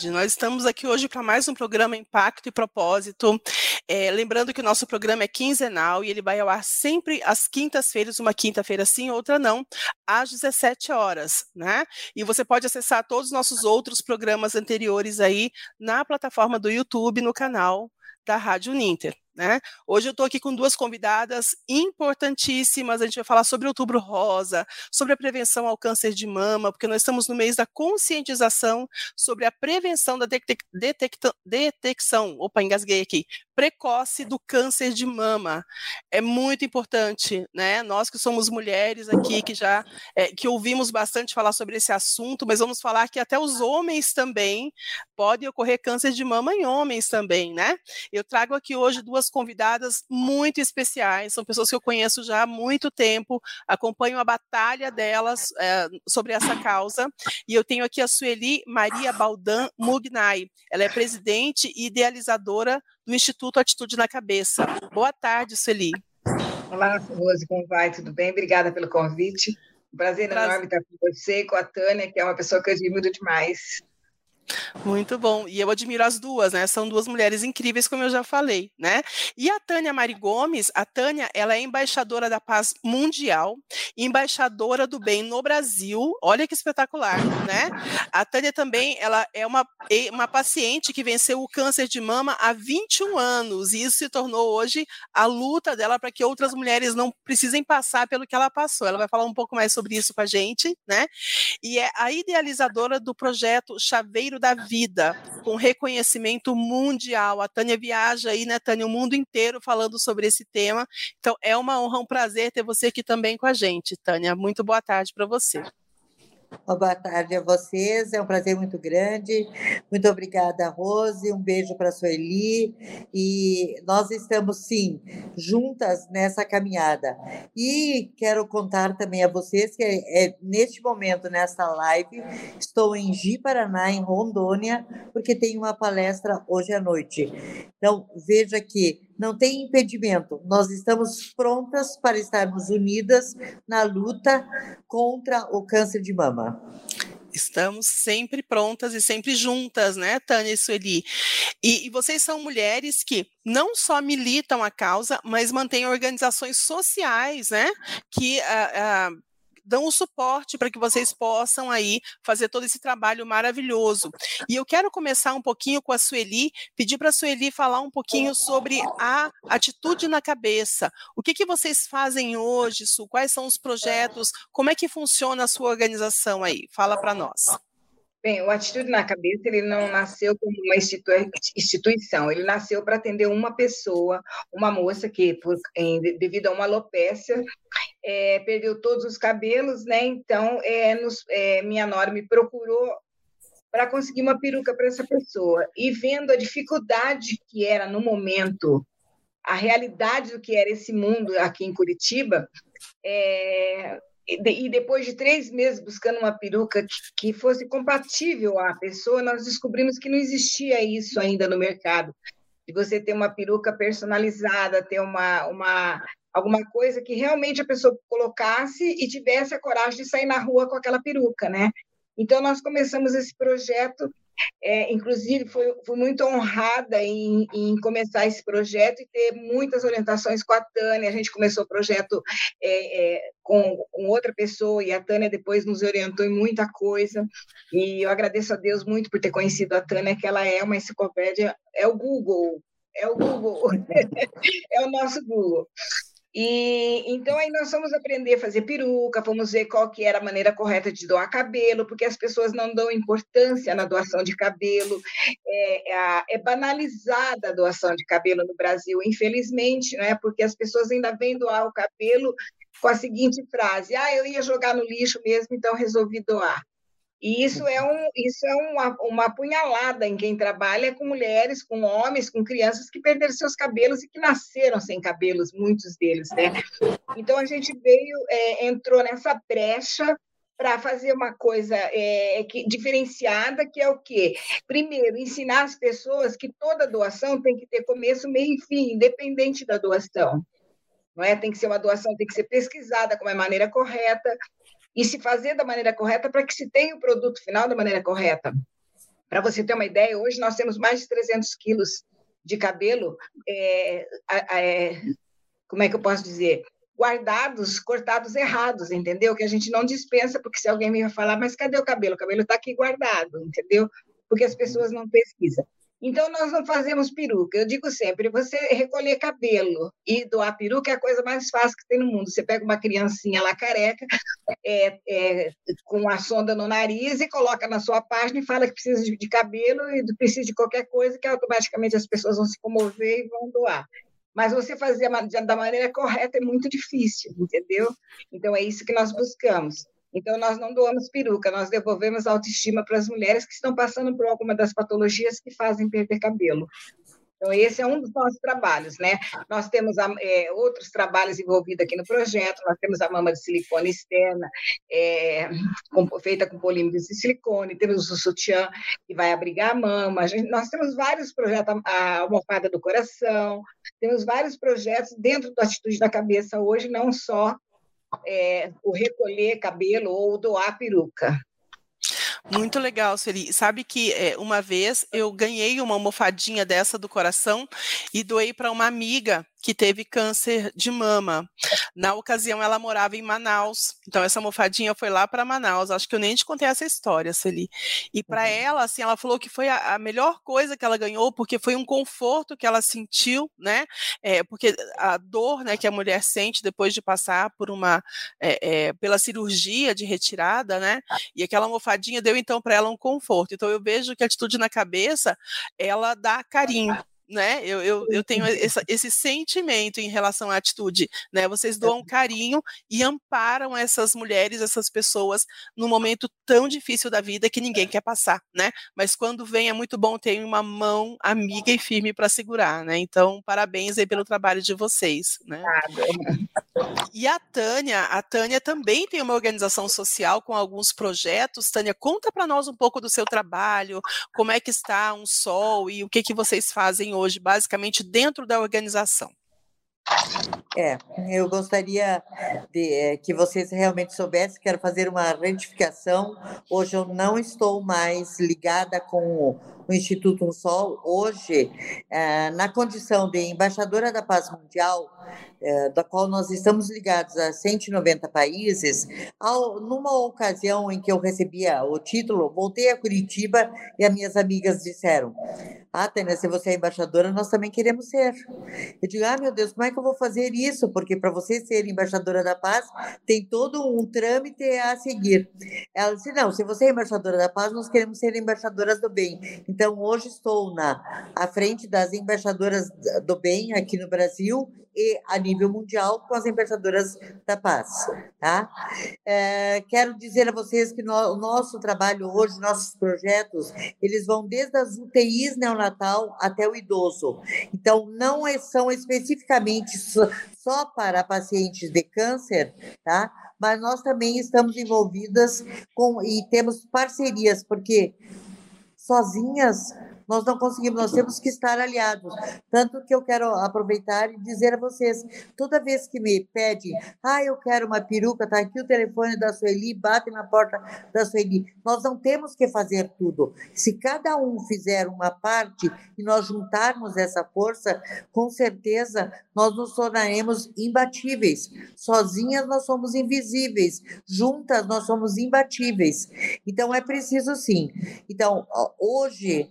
tarde. Nós estamos aqui hoje para mais um programa Impacto e Propósito. É, lembrando que o nosso programa é quinzenal e ele vai ao ar sempre às quintas-feiras, uma quinta-feira sim, outra não, às 17 horas, né? E você pode acessar todos os nossos outros programas anteriores aí na plataforma do YouTube, no canal da Rádio Ninter. Né? Hoje eu estou aqui com duas convidadas importantíssimas. A gente vai falar sobre outubro rosa, sobre a prevenção ao câncer de mama, porque nós estamos no mês da conscientização sobre a prevenção da detecção. Opa, engasguei aqui precoce do câncer de mama. É muito importante, né? Nós que somos mulheres aqui, que já é, que ouvimos bastante falar sobre esse assunto, mas vamos falar que até os homens também pode ocorrer câncer de mama em homens também, né? Eu trago aqui hoje duas convidadas muito especiais, são pessoas que eu conheço já há muito tempo, acompanho a batalha delas é, sobre essa causa, e eu tenho aqui a Sueli Maria Baldan Mugnai. Ela é presidente e idealizadora do Instituto Atitude na Cabeça. Boa tarde, Sueli. Olá, Rose, como vai? Tudo bem? Obrigada pelo convite. Um prazer, prazer enorme estar com você e com a Tânia, que é uma pessoa que eu admiro demais. Muito bom. E eu admiro as duas, né? São duas mulheres incríveis, como eu já falei, né? E a Tânia Mari Gomes, a Tânia, ela é embaixadora da paz mundial, embaixadora do bem no Brasil. Olha que espetacular, né? A Tânia também, ela é uma, uma paciente que venceu o câncer de mama há 21 anos, e isso se tornou hoje a luta dela para que outras mulheres não precisem passar pelo que ela passou. Ela vai falar um pouco mais sobre isso com a gente, né? E é a idealizadora do projeto Chaveiro da vida, com reconhecimento mundial. A Tânia viaja aí, né, Tânia, o mundo inteiro falando sobre esse tema. Então, é uma honra, um prazer ter você aqui também com a gente, Tânia. Muito boa tarde para você. Boa tarde a vocês, é um prazer muito grande. Muito obrigada, Rose. Um beijo para a Sueli. E nós estamos, sim, juntas nessa caminhada. E quero contar também a vocês que, é, é neste momento, nessa live, estou em Ji, Paraná, em Rondônia, porque tem uma palestra hoje à noite. Então, veja que não tem impedimento. Nós estamos prontas para estarmos unidas na luta contra o câncer de mama. Estamos sempre prontas e sempre juntas, né, Tânia e Sueli? E, e, vocês são mulheres que não só militam a causa, mas mantêm organizações sociais, né, que uh, uh, dão o suporte para que vocês possam aí fazer todo esse trabalho maravilhoso. E eu quero começar um pouquinho com a Sueli, pedir para a Sueli falar um pouquinho sobre a atitude na cabeça. O que, que vocês fazem hoje, Su? Quais são os projetos? Como é que funciona a sua organização aí? Fala para nós. Bem, o Atitude na Cabeça ele não nasceu como uma instituição, ele nasceu para atender uma pessoa, uma moça que, por, em, devido a uma alopecia, é, perdeu todos os cabelos, né? Então, é, nos, é, minha Nora me procurou para conseguir uma peruca para essa pessoa. E vendo a dificuldade que era no momento, a realidade do que era esse mundo aqui em Curitiba, é, e depois de três meses buscando uma peruca que fosse compatível à pessoa, nós descobrimos que não existia isso ainda no mercado. De você ter uma peruca personalizada, ter uma, uma alguma coisa que realmente a pessoa colocasse e tivesse a coragem de sair na rua com aquela peruca, né? Então nós começamos esse projeto é, inclusive, fui, fui, muito honrada em, em, começar esse projeto e ter muitas orientações com a Tânia. A gente começou o projeto é, é, com, com, outra pessoa e a Tânia depois nos orientou em muita coisa. E eu agradeço a Deus muito por ter conhecido a Tânia, que ela é uma enciclopédia, é o Google, é o Google, é o nosso Google. E então aí nós fomos aprender a fazer peruca, fomos ver qual que era a maneira correta de doar cabelo, porque as pessoas não dão importância na doação de cabelo, é, é, é banalizada a doação de cabelo no Brasil, infelizmente, né? Porque as pessoas ainda vêm doar o cabelo com a seguinte frase: ah, eu ia jogar no lixo mesmo, então resolvi doar. E isso é, um, isso é uma, uma apunhalada em quem trabalha com mulheres, com homens, com crianças que perderam seus cabelos e que nasceram sem cabelos, muitos deles, né? Então a gente veio, é, entrou nessa brecha para fazer uma coisa é, que, diferenciada, que é o quê? Primeiro, ensinar as pessoas que toda doação tem que ter começo, meio e fim, independente da doação. Não é? Tem que ser uma doação, tem que ser pesquisada como é maneira correta, e se fazer da maneira correta para que se tenha o produto final da maneira correta. Para você ter uma ideia, hoje nós temos mais de 300 quilos de cabelo, é, é, como é que eu posso dizer? Guardados, cortados errados, entendeu? Que a gente não dispensa, porque se alguém me falar, mas cadê o cabelo? O cabelo está aqui guardado, entendeu? Porque as pessoas não pesquisam. Então, nós não fazemos peruca. Eu digo sempre: você recolher cabelo e doar peruca é a coisa mais fácil que tem no mundo. Você pega uma criancinha lá careca, é, é, com a sonda no nariz, e coloca na sua página e fala que precisa de, de cabelo e precisa de qualquer coisa, que automaticamente as pessoas vão se comover e vão doar. Mas você fazer da maneira correta é muito difícil, entendeu? Então, é isso que nós buscamos. Então, nós não doamos peruca, nós devolvemos autoestima para as mulheres que estão passando por alguma das patologias que fazem perder cabelo. Então, esse é um dos nossos trabalhos, né? Nós temos é, outros trabalhos envolvidos aqui no projeto, nós temos a mama de silicone externa, é, com, feita com polímeros de silicone, temos o sutiã, que vai abrigar a mama, a gente, nós temos vários projetos, a almofada do coração, temos vários projetos dentro da Atitude da Cabeça hoje, não só é, o recolher cabelo ou doar peruca. Muito legal, Seri. Sabe que é, uma vez eu ganhei uma almofadinha dessa do coração e doei para uma amiga que teve câncer de mama. Na ocasião, ela morava em Manaus, então essa almofadinha foi lá para Manaus. Acho que eu nem te contei essa história, Celi. E para uhum. ela, assim, ela falou que foi a, a, melhor coisa que ela ganhou, porque foi um conforto que ela sentiu, né? É, porque a dor, né, que a mulher sente depois de passar por uma, é, é, pela cirurgia de retirada, né? E aquela almofadinha deu então para ela um conforto. Então eu vejo que a atitude na cabeça, ela dá carinho né? Eu, eu, eu tenho esse, esse, sentimento em relação à atitude, né? Vocês doam carinho e amparam essas mulheres, essas pessoas, num momento tão difícil da vida que ninguém quer passar, né? Mas quando vem é muito bom ter uma mão amiga e firme para segurar, né? Então, parabéns aí pelo trabalho de vocês, né? E a Tânia, a Tânia também tem uma organização social com alguns projetos. Tânia, conta para nós um pouco do seu trabalho, como é que está um sol e o que que vocês fazem hoje, basicamente dentro da organização. É, eu gostaria de, é, que vocês realmente soubessem, quero fazer uma retificação. Hoje eu não estou mais ligada com o Instituto Um Sol. Hoje, é, na condição de embaixadora da paz mundial, é, da qual nós estamos ligados a 190 países, numa ocasião em que eu recebia o título, voltei a Curitiba e as minhas amigas disseram: Ah, Tânia, se você é embaixadora, nós também queremos ser. Eu digo: Ah, meu Deus, como é que eu vou fazer isso? Porque para você ser embaixadora da paz, tem todo um trâmite a seguir. Ela disse: Não, se você é embaixadora da paz, nós queremos ser embaixadoras do bem. Então, hoje estou na à frente das embaixadoras do bem aqui no Brasil e a nível mundial com as embaixadoras da paz. Tá? É, quero dizer a vocês que no, o nosso trabalho hoje, nossos projetos, eles vão desde as UTIs neonatal até o idoso. Então, não é, são especificamente só para pacientes de câncer, tá? mas nós também estamos envolvidas com e temos parcerias, porque sozinhas nós não conseguimos, nós temos que estar aliados. Tanto que eu quero aproveitar e dizer a vocês, toda vez que me pede, ah, eu quero uma peruca, tá aqui o telefone da Sueli, bate na porta da Sueli. Nós não temos que fazer tudo. Se cada um fizer uma parte e nós juntarmos essa força, com certeza nós nos tornaremos imbatíveis. Sozinhas nós somos invisíveis, juntas nós somos imbatíveis. Então é preciso sim. Então, hoje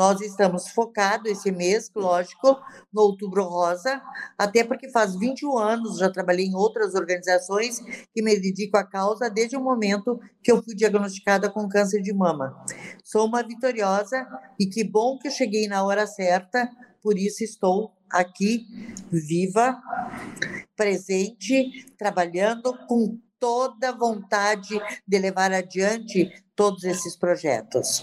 nós estamos focados esse mês, lógico, no Outubro Rosa, até porque faz 21 anos já trabalhei em outras organizações que me dedico à causa desde o momento que eu fui diagnosticada com câncer de mama. Sou uma vitoriosa e que bom que eu cheguei na hora certa, por isso estou aqui viva, presente, trabalhando com toda vontade de levar adiante todos esses projetos.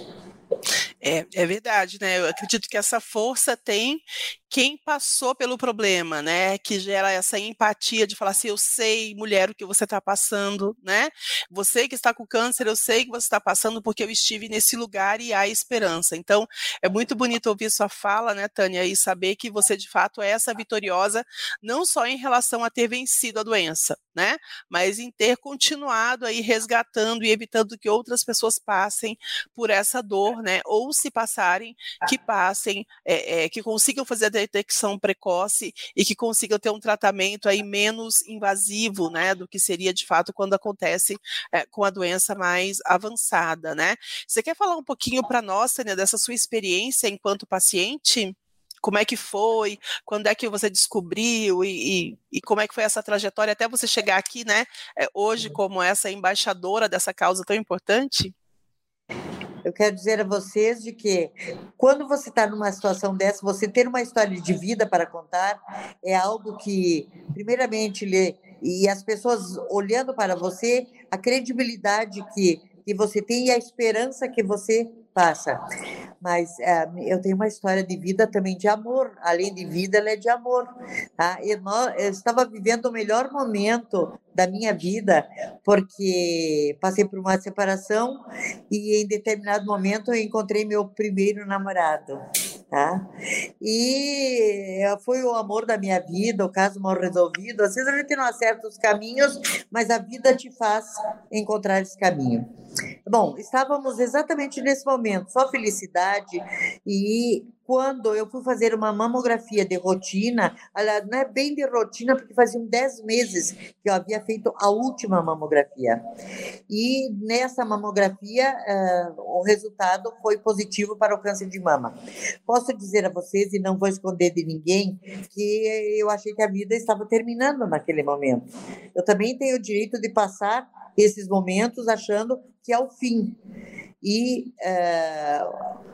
É, é verdade, né? Eu acredito que essa força tem quem passou pelo problema, né? Que gera essa empatia de falar assim, eu sei, mulher, o que você está passando, né? Você que está com câncer, eu sei que você está passando porque eu estive nesse lugar e há esperança. Então, é muito bonito ouvir sua fala, né, Tânia, e saber que você de fato é essa vitoriosa, não só em relação a ter vencido a doença, né? Mas em ter continuado aí resgatando e evitando que outras pessoas passem por essa dor, né? Ou ou se passarem, que passem, é, é, que consigam fazer a detecção precoce e que consigam ter um tratamento aí menos invasivo, né, do que seria de fato quando acontece é, com a doença mais avançada, né? Você quer falar um pouquinho para nós, Tânia, dessa sua experiência enquanto paciente? como é que foi, quando é que você descobriu e, e, e, como é que foi essa trajetória até você chegar aqui, né, hoje como essa embaixadora dessa causa tão importante? Eu quero dizer a vocês de que quando você está numa situação dessa, você ter uma história de vida para contar é algo que, primeiramente, lhe, e as pessoas olhando para você, a credibilidade que, que você tem e a esperança que você passa. Mas é, eu tenho uma história de vida também de amor. Além de vida, ela é de amor. Tá? Eu, eu estava vivendo o melhor momento da minha vida, porque passei por uma separação e em determinado momento eu encontrei meu primeiro namorado. Tá? E foi o amor da minha vida, o caso mal resolvido. Às vezes a gente não acerta os caminhos, mas a vida te faz encontrar esse caminho. Bom, estávamos exatamente nesse momento, só felicidade e quando eu fui fazer uma mamografia de rotina, ela não é bem de rotina, porque faziam 10 meses que eu havia feito a última mamografia. E nessa mamografia, uh, o resultado foi positivo para o câncer de mama. Posso dizer a vocês, e não vou esconder de ninguém, que eu achei que a vida estava terminando naquele momento. Eu também tenho o direito de passar esses momentos achando que é o fim. E. Uh,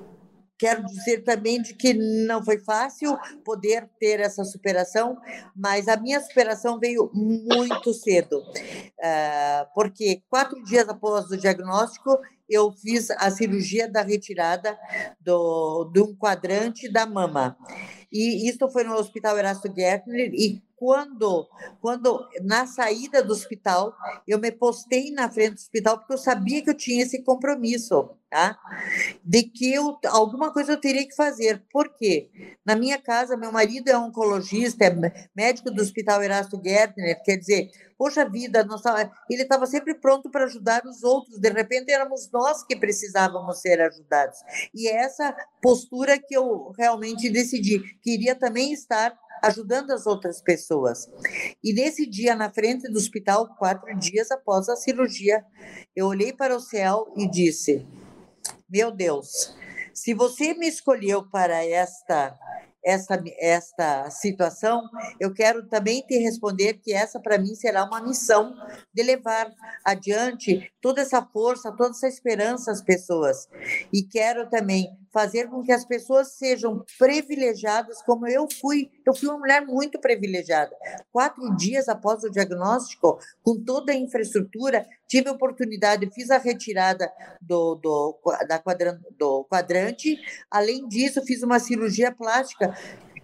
Quero dizer também de que não foi fácil poder ter essa superação, mas a minha superação veio muito cedo, uh, porque quatro dias após o diagnóstico eu fiz a cirurgia da retirada do, de um quadrante da mama. E isso foi no Hospital Erasto Gertner e quando, quando na saída do hospital, eu me postei na frente do hospital porque eu sabia que eu tinha esse compromisso, tá? De que eu, alguma coisa eu teria que fazer. Por quê? Na minha casa, meu marido é oncologista, é médico do Hospital Erasto Gertner, quer dizer, poxa vida, nossa, ele estava sempre pronto para ajudar os outros. De repente, éramos nós que precisávamos ser ajudados. E é essa postura que eu realmente decidi, queria também estar ajudando as outras pessoas. E nesse dia, na frente do hospital, quatro dias após a cirurgia, eu olhei para o céu e disse: Meu Deus, se você me escolheu para esta esta, esta situação, eu quero também te responder que essa, para mim, será uma missão de levar adiante toda essa força, toda essa esperança às pessoas. E quero também fazer com que as pessoas sejam privilegiadas, como eu fui. Eu fui uma mulher muito privilegiada. Quatro dias após o diagnóstico, com toda a infraestrutura, tive a oportunidade, fiz a retirada do, do, da quadran, do quadrante. Além disso, fiz uma cirurgia plástica.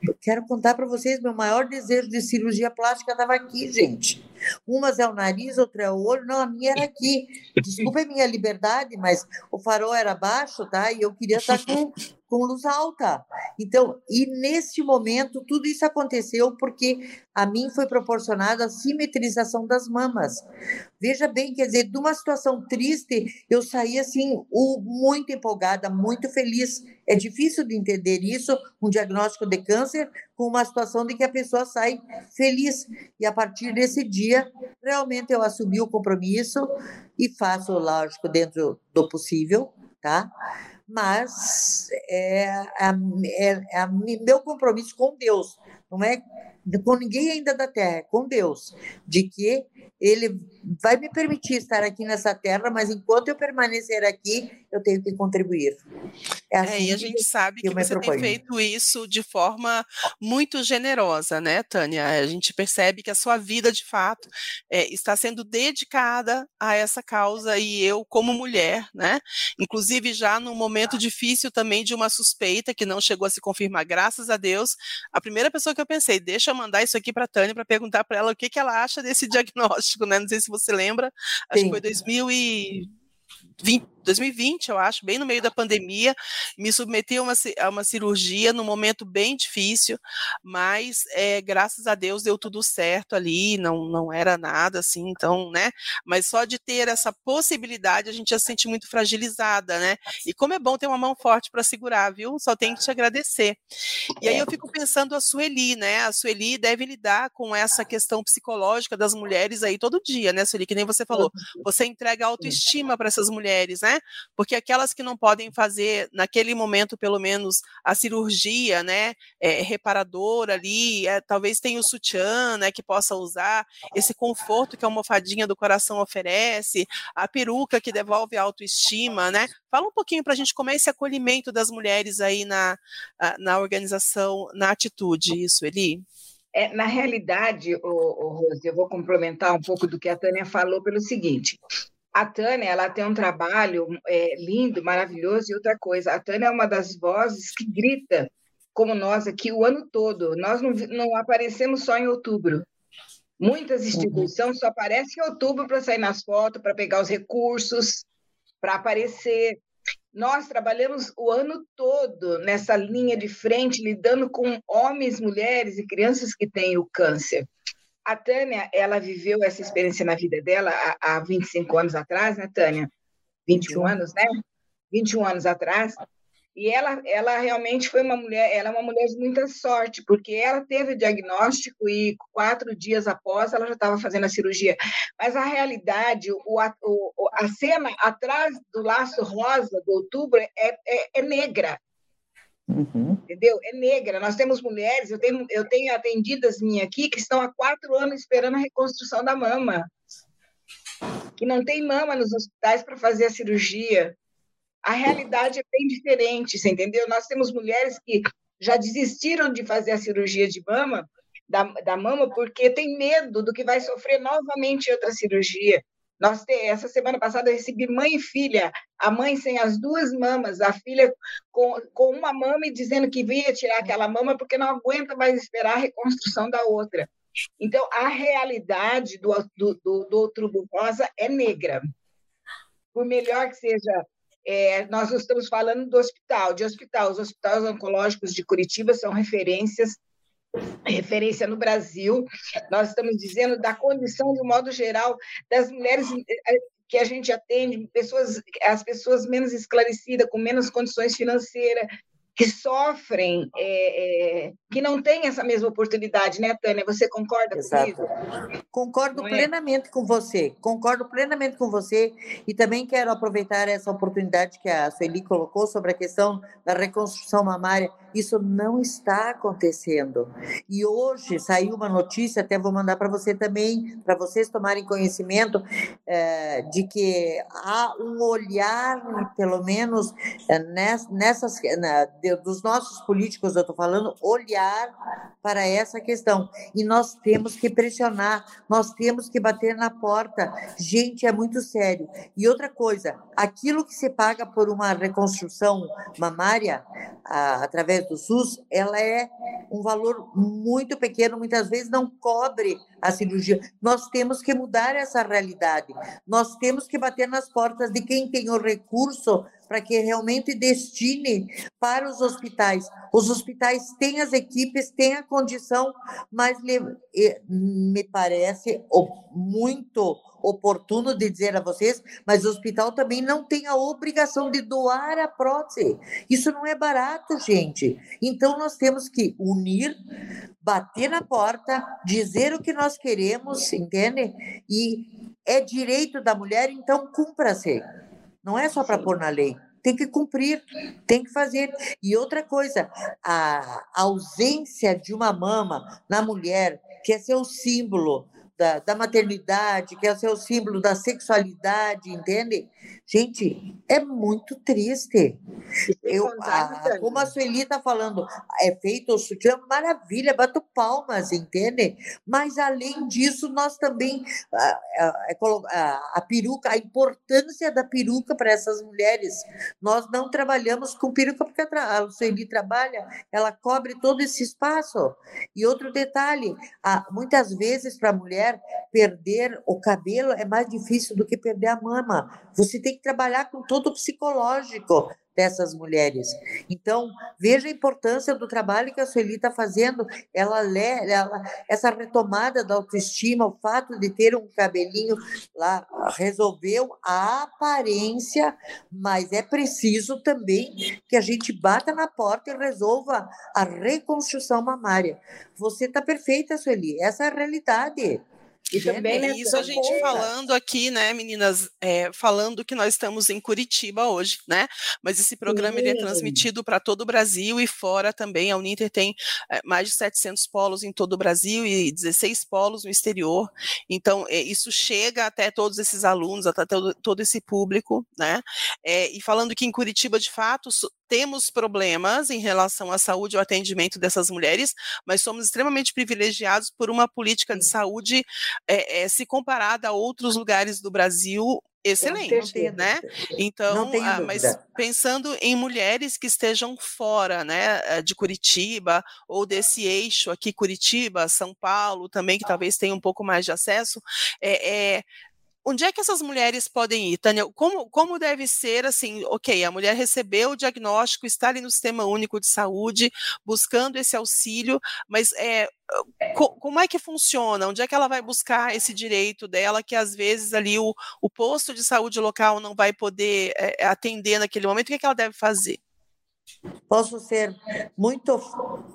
Eu quero contar para vocês, meu maior desejo de cirurgia plástica estava aqui, gente. Umas é o nariz, outra é o olho. Não, a minha era aqui. Desculpa a minha liberdade, mas o farol era baixo, tá? E eu queria estar com, com luz alta. Então, e nesse momento, tudo isso aconteceu porque a mim foi proporcionada a simetrização das mamas. Veja bem, quer dizer, de uma situação triste, eu saí assim, muito empolgada, muito feliz. É difícil de entender isso, um diagnóstico de câncer, com uma situação de que a pessoa sai feliz. E a partir desse dia, realmente eu assumi o compromisso e faço, lógico, dentro do possível, tá? Mas é, é, é meu compromisso com Deus, não é com ninguém ainda da terra, é com Deus, de que ele vai me permitir estar aqui nessa terra, mas enquanto eu permanecer aqui, eu tenho que contribuir. É, assim é e a gente sabe que, que você proponho. tem feito isso de forma muito generosa, né, Tânia? A gente percebe que a sua vida, de fato, é, está sendo dedicada a essa causa e eu, como mulher, né, inclusive já num momento difícil também de uma suspeita que não chegou a se confirmar, graças a Deus, a primeira pessoa que eu pensei, deixa mandar isso aqui para a Tânia para perguntar para ela o que, que ela acha desse diagnóstico, né? Não sei se você lembra, acho Sim. que foi 2000 e 20, 2020, eu acho, bem no meio da pandemia, me submeti a uma, a uma cirurgia num momento bem difícil, mas é, graças a Deus deu tudo certo ali, não, não era nada assim, então, né? Mas só de ter essa possibilidade, a gente já se sente muito fragilizada, né? E como é bom ter uma mão forte para segurar, viu? Só tenho que te agradecer. E aí eu fico pensando a Sueli, né? A Sueli deve lidar com essa questão psicológica das mulheres aí todo dia, né, Sueli? Que nem você falou, você entrega autoestima para essas mulheres, né? Porque aquelas que não podem fazer naquele momento, pelo menos, a cirurgia, né, é, reparadora ali, é, talvez tenha o sutiã, né, que possa usar, esse conforto que a almofadinha do coração oferece, a peruca que devolve a autoestima, né? Fala um pouquinho para a gente como é esse acolhimento das mulheres aí na, na organização, na atitude, isso, Eli? É, na realidade, o, Rose, eu vou complementar um pouco do que a Tânia falou pelo seguinte. A Tânia ela tem um trabalho é, lindo, maravilhoso, e outra coisa, a Tânia é uma das vozes que grita, como nós aqui, o ano todo. Nós não, não aparecemos só em outubro. Muitas uhum. instituições só aparecem em outubro para sair nas fotos, para pegar os recursos, para aparecer. Nós trabalhamos o ano todo nessa linha de frente, lidando com homens, mulheres e crianças que têm o câncer. A Tânia, ela viveu essa experiência na vida dela há, há 25 anos atrás, né, Tânia? 21 anos, né? 21 anos atrás. E ela, ela realmente foi uma mulher, ela é uma mulher de muita sorte, porque ela teve o diagnóstico e quatro dias após ela já estava fazendo a cirurgia. Mas a realidade, o, a, o, a cena atrás do laço rosa do outubro é, é, é negra. Uhum. Entendeu? É negra. Nós temos mulheres, eu tenho, eu tenho atendidas minhas aqui que estão há quatro anos esperando a reconstrução da mama, que não tem mama nos hospitais para fazer a cirurgia a realidade é bem diferente, você entendeu? Nós temos mulheres que já desistiram de fazer a cirurgia de mama, da, da mama, porque tem medo do que vai sofrer novamente outra cirurgia. Nós essa semana passada eu recebi mãe e filha, a mãe sem as duas mamas, a filha com, com uma mama e dizendo que vinha tirar aquela mama porque não aguenta mais esperar a reconstrução da outra. Então, a realidade do, do, do, do outubro rosa é negra. Por melhor que seja é, nós estamos falando do hospital, de hospital. Os hospitais oncológicos de Curitiba são referências referência no Brasil. Nós estamos dizendo da condição, de um modo geral, das mulheres eh, que a gente atende, pessoas, as pessoas menos esclarecidas, com menos condições financeiras, que sofrem, é, é, que não têm essa mesma oportunidade, né, Tânia? Você concorda Exato. comigo? Concordo é? plenamente com você, concordo plenamente com você e também quero aproveitar essa oportunidade que a Sueli colocou sobre a questão da reconstrução mamária. Isso não está acontecendo. E hoje saiu uma notícia, até vou mandar para você também, para vocês tomarem conhecimento, é, de que há um olhar, pelo menos, é, nessas, na, dos nossos políticos, eu estou falando, olhar para essa questão. E nós temos que pressionar, nós temos que bater na porta. Gente, é muito sério. E outra coisa, aquilo que se paga por uma reconstrução mamária, a, através do SUS, ela é um valor muito pequeno, muitas vezes não cobre a cirurgia. Nós temos que mudar essa realidade. Nós temos que bater nas portas de quem tem o recurso para que realmente destine para os hospitais. Os hospitais têm as equipes, têm a condição, mas me parece muito oportuno de dizer a vocês, mas o hospital também não tem a obrigação de doar a prótese. Isso não é barato, gente. Então nós temos que unir, bater na porta, dizer o que nós queremos, entende? E é direito da mulher, então cumpra-se. Não é só para pôr na lei. Tem que cumprir, tem que fazer. E outra coisa, a ausência de uma mama na mulher, que é seu símbolo da, da maternidade, que é seu símbolo da sexualidade, entende? Gente, é muito triste. Eu, a, como a Sueli está falando, é feito o sutiã, maravilha, bato palmas, entende? Mas, além disso, nós também, a, a, a, a peruca, a importância da peruca para essas mulheres. Nós não trabalhamos com peruca porque a Sueli trabalha, ela cobre todo esse espaço. E outro detalhe, muitas vezes para a mulher, mulher perder o cabelo é mais difícil do que perder a mama. Você tem que trabalhar com todo o psicológico dessas mulheres. Então, veja a importância do trabalho que a Sueli está fazendo. Ela, ela, essa retomada da autoestima, o fato de ter um cabelinho lá, resolveu a aparência, mas é preciso também que a gente bata na porta e resolva a reconstrução mamária. Você está perfeita, Sueli. Essa é a realidade. E também é isso a gente falando aqui, né, meninas, é, falando que nós estamos em Curitiba hoje, né? Mas esse programa ele é transmitido para todo o Brasil e fora também. A Uninter tem é, mais de 700 polos em todo o Brasil e 16 polos no exterior. Então, é, isso chega até todos esses alunos, até todo, todo esse público, né? É, e falando que em Curitiba, de fato, temos problemas em relação à saúde e ao atendimento dessas mulheres, mas somos extremamente privilegiados por uma política de saúde, é, é, se comparada a outros lugares do Brasil, excelente, né? Então, ah, mas pensando em mulheres que estejam fora, né, eh, de Curitiba ou desse eixo aqui, Curitiba, São Paulo, também que talvez tenha um pouco mais de acesso, é, é Onde é que essas mulheres podem ir, Tânia? Como, como deve ser, assim, ok, a mulher recebeu o diagnóstico, está ali no Sistema Único de Saúde, buscando esse auxílio, mas é, co, como é que funciona? Onde é que ela vai buscar esse direito dela, que às vezes ali o, o posto de saúde local não vai poder é, atender naquele momento? O que, é que ela deve fazer? Posso ser muito,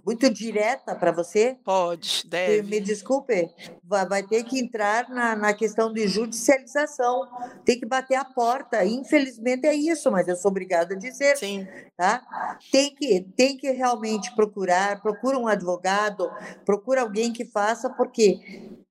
muito direta para você? Pode, deve. Me desculpe, vai, ter que entrar na, na questão de judicialização, tem que bater a porta. Infelizmente é isso, mas eu sou obrigada a dizer. Sim. Tá? Tem, que, tem que realmente procurar, procura um advogado, procura alguém que faça, porque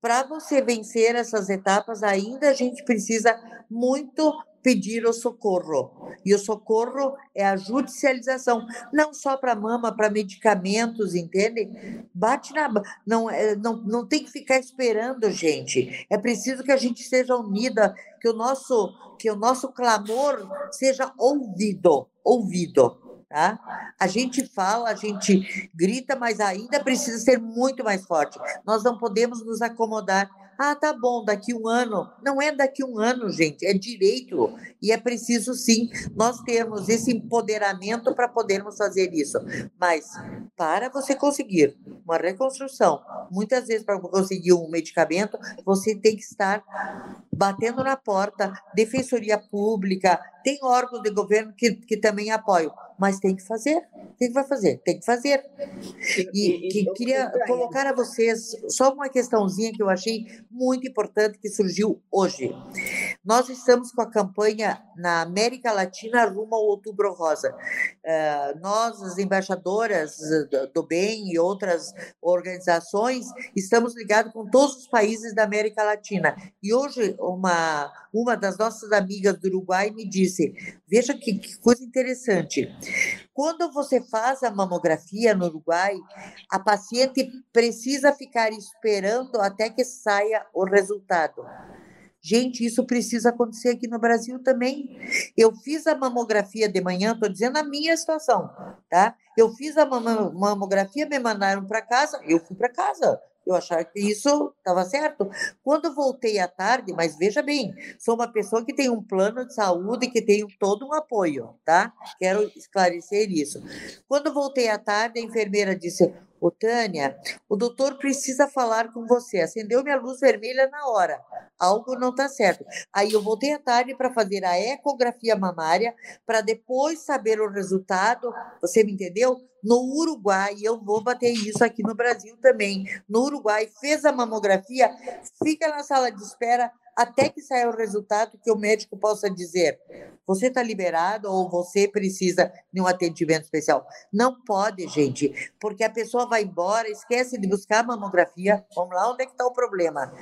para você vencer essas etapas, ainda a gente precisa muito pedir o socorro. E o socorro é a judicialização, não só para mama, para medicamentos, entende? Bate na. Não, é, não, não tem que ficar esperando, gente. É preciso que a gente seja unida, que o nosso, que o nosso clamor seja ouvido. Ouvido. Tá? A gente fala, a gente grita, mas ainda precisa ser muito mais forte. Nós não podemos nos acomodar ah, tá bom, daqui um ano. Não é daqui um ano, gente, é direito. E é preciso, sim, nós termos esse empoderamento para podermos fazer isso. Mas, para você conseguir uma reconstrução, muitas vezes, para conseguir um medicamento, você tem que estar batendo na porta, defensoria pública, tem órgãos de governo que, que também apoiam, mas tem que fazer. Tem que fazer, tem que fazer. E, que, queria colocar a vocês só uma questãozinha que eu achei muito importante que surgiu hoje. Nós estamos com a campanha na América Latina rumo ao Outubro Rosa. Uh, nós, as embaixadoras do bem e outras organizações, estamos ligados com todos os países da América Latina. E hoje, uma, uma das nossas amigas do Uruguai me disse: veja que, que coisa interessante. Quando você faz a mamografia no Uruguai, a paciente precisa ficar esperando até que saia o resultado. Gente, isso precisa acontecer aqui no Brasil também. Eu fiz a mamografia de manhã, estou dizendo a minha situação, tá? Eu fiz a mamografia, me mandaram para casa, eu fui para casa. Eu achava que isso estava certo. Quando voltei à tarde, mas veja bem, sou uma pessoa que tem um plano de saúde, que tem todo um apoio, tá? Quero esclarecer isso. Quando voltei à tarde, a enfermeira disse: Ô, Tânia, o doutor precisa falar com você. Acendeu minha luz vermelha na hora. Algo não está certo. Aí eu voltei à tarde para fazer a ecografia mamária, para depois saber o resultado. Você me entendeu? No Uruguai, eu vou bater isso aqui no Brasil também. No Uruguai, fez a mamografia, fica na sala de espera até que saia o resultado que o médico possa dizer você está liberado ou você precisa de um atendimento especial. Não pode, gente, porque a pessoa vai embora, esquece de buscar a mamografia. Vamos lá, onde é que está o problema?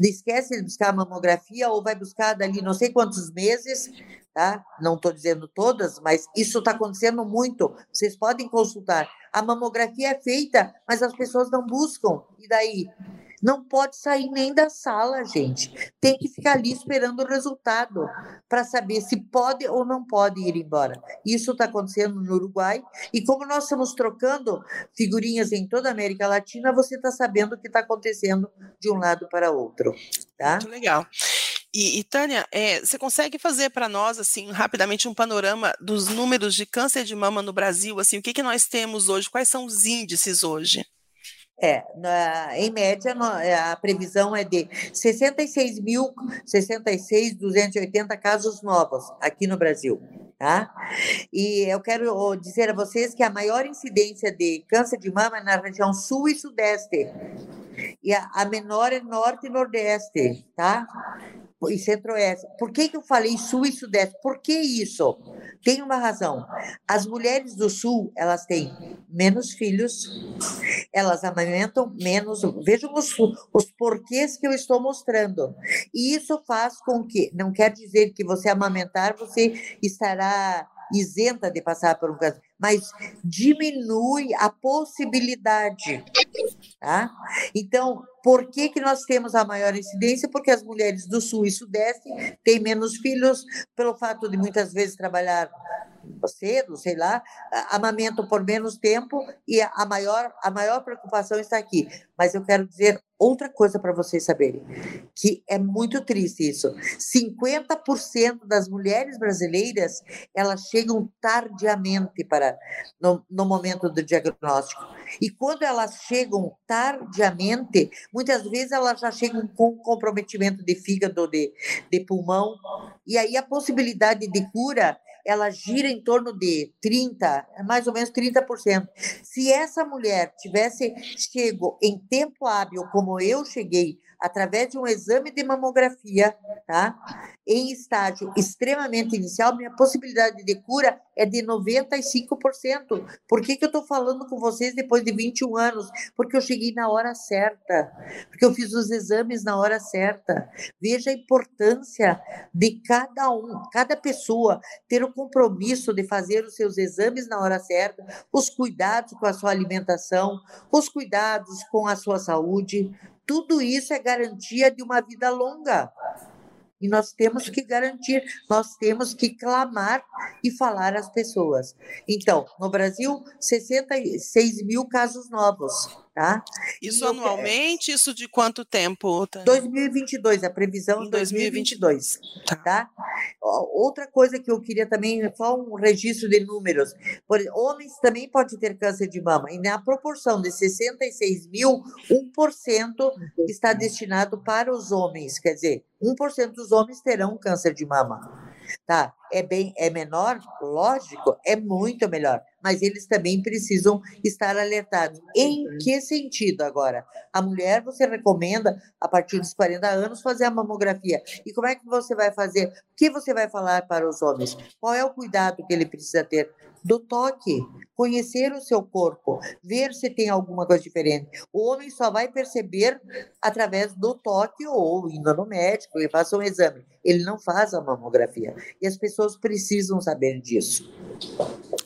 Esquece de buscar a mamografia ou vai buscar dali não sei quantos meses, tá? Não estou dizendo todas, mas isso está acontecendo muito. Vocês podem consultar. A mamografia é feita, mas as pessoas não buscam. E daí? Não pode sair nem da sala, gente. Tem que ficar ali esperando o resultado para saber se pode ou não pode ir embora. Isso está acontecendo no Uruguai. E como nós estamos trocando figurinhas em toda a América Latina, você está sabendo o que está acontecendo de um lado para outro. Tá? Muito legal. E, e Tânia, é, você consegue fazer para nós, assim, rapidamente um panorama dos números de câncer de mama no Brasil? Assim, o que, que nós temos hoje? Quais são os índices hoje? É, na, em média, é, a previsão é de 66 mil, 66.280 casos novos aqui no Brasil. Tá? E eu quero dizer a vocês que a maior incidência de câncer de mama é na região sul e sudeste. E a, a menor é norte e nordeste, tá? E centro-oeste. Por que, que eu falei sul e sudeste? Por que isso? Tem uma razão. As mulheres do sul, elas têm menos filhos, elas amamentam menos. Vejam os, os porquês que eu estou mostrando. E isso faz com que, não quer dizer que você amamentar, você estará isenta de passar por um câncer, mas diminui a possibilidade. Tá? Então, por que, que nós temos a maior incidência? Porque as mulheres do sul e sudeste têm menos filhos, pelo fato de muitas vezes trabalhar cedo, sei lá, amamentam por menos tempo e a maior, a maior preocupação está aqui. Mas eu quero dizer outra coisa para vocês saberem, que é muito triste isso. 50% das mulheres brasileiras, elas chegam tardiamente para no, no momento do diagnóstico. E quando elas chegam tardiamente, muitas vezes elas já chegam com comprometimento de fígado, de, de pulmão, e aí a possibilidade de cura ela gira em torno de 30, mais ou menos 30%. Se essa mulher tivesse chego em tempo hábil, como eu cheguei, através de um exame de mamografia, tá? Em estágio extremamente inicial, minha possibilidade de cura é de 95%. Por que, que eu estou falando com vocês depois de 21 anos? Porque eu cheguei na hora certa, porque eu fiz os exames na hora certa. Veja a importância de cada um, cada pessoa ter o compromisso de fazer os seus exames na hora certa, os cuidados com a sua alimentação, os cuidados com a sua saúde, tudo isso é garantia de uma vida longa. E nós temos que garantir, nós temos que clamar e falar às pessoas. Então, no Brasil, 66 mil casos novos. Tá? Isso e anualmente? Eu, isso de quanto tempo? Tânia? 2022, a previsão em 2022. 2022. Tá. tá? Outra coisa que eu queria também, só um registro de números. Por, homens também podem ter câncer de mama. E na proporção de 66 mil, 1% está destinado para os homens. Quer dizer, 1% dos homens terão câncer de mama tá? É bem, é menor, lógico, é muito melhor, mas eles também precisam estar alertados. Em que sentido agora? A mulher você recomenda a partir dos 40 anos fazer a mamografia. E como é que você vai fazer? O que você vai falar para os homens? Qual é o cuidado que ele precisa ter? Do toque, conhecer o seu corpo, ver se tem alguma coisa diferente. O homem só vai perceber através do toque ou indo no médico e faça um exame. Ele não faz a mamografia. E as pessoas precisam saber disso.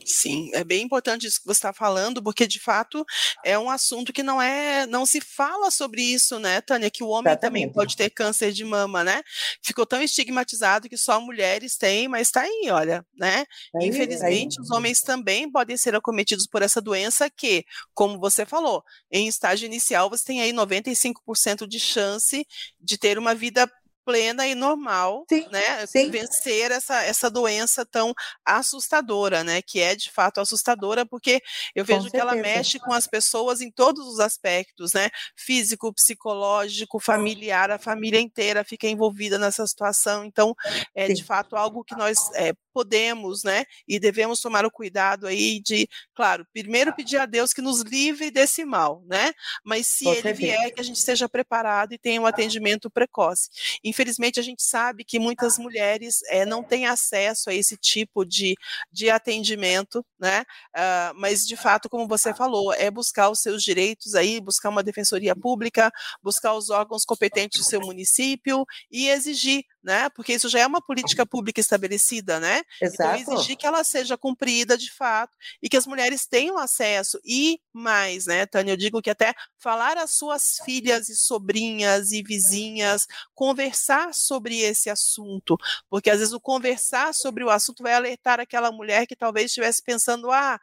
Sim, é bem importante isso que você está falando, porque de fato é um assunto que não é, não se fala sobre isso, né, Tânia? Que o homem Exatamente. também pode ter câncer de mama, né? Ficou tão estigmatizado que só mulheres têm, mas está aí, olha, né? Tá aí, Infelizmente, tá os homens também podem ser acometidos por essa doença que, como você falou, em estágio inicial você tem aí 95% de chance de ter uma vida plena e normal, sim, né? Sim. Vencer essa, essa doença tão assustadora, né? Que é de fato assustadora, porque eu vejo que ela mexe com as pessoas em todos os aspectos, né? Físico, psicológico, familiar, a família inteira fica envolvida nessa situação. Então, é sim. de fato algo que nós é, podemos, né? E devemos tomar o cuidado aí de, claro, primeiro pedir a Deus que nos livre desse mal, né? Mas se ele vier, que a gente esteja preparado e tenha um atendimento precoce. Infelizmente, a gente sabe que muitas mulheres é, não têm acesso a esse tipo de, de atendimento, né? Uh, mas, de fato, como você falou, é buscar os seus direitos aí, buscar uma defensoria pública, buscar os órgãos competentes do seu município e exigir né? Porque isso já é uma política pública estabelecida, né? Exato. Então exigir que ela seja cumprida de fato e que as mulheres tenham acesso e mais, né, Tânia, eu digo que até falar às suas filhas e sobrinhas e vizinhas, conversar sobre esse assunto, porque às vezes o conversar sobre o assunto vai alertar aquela mulher que talvez estivesse pensando, ah,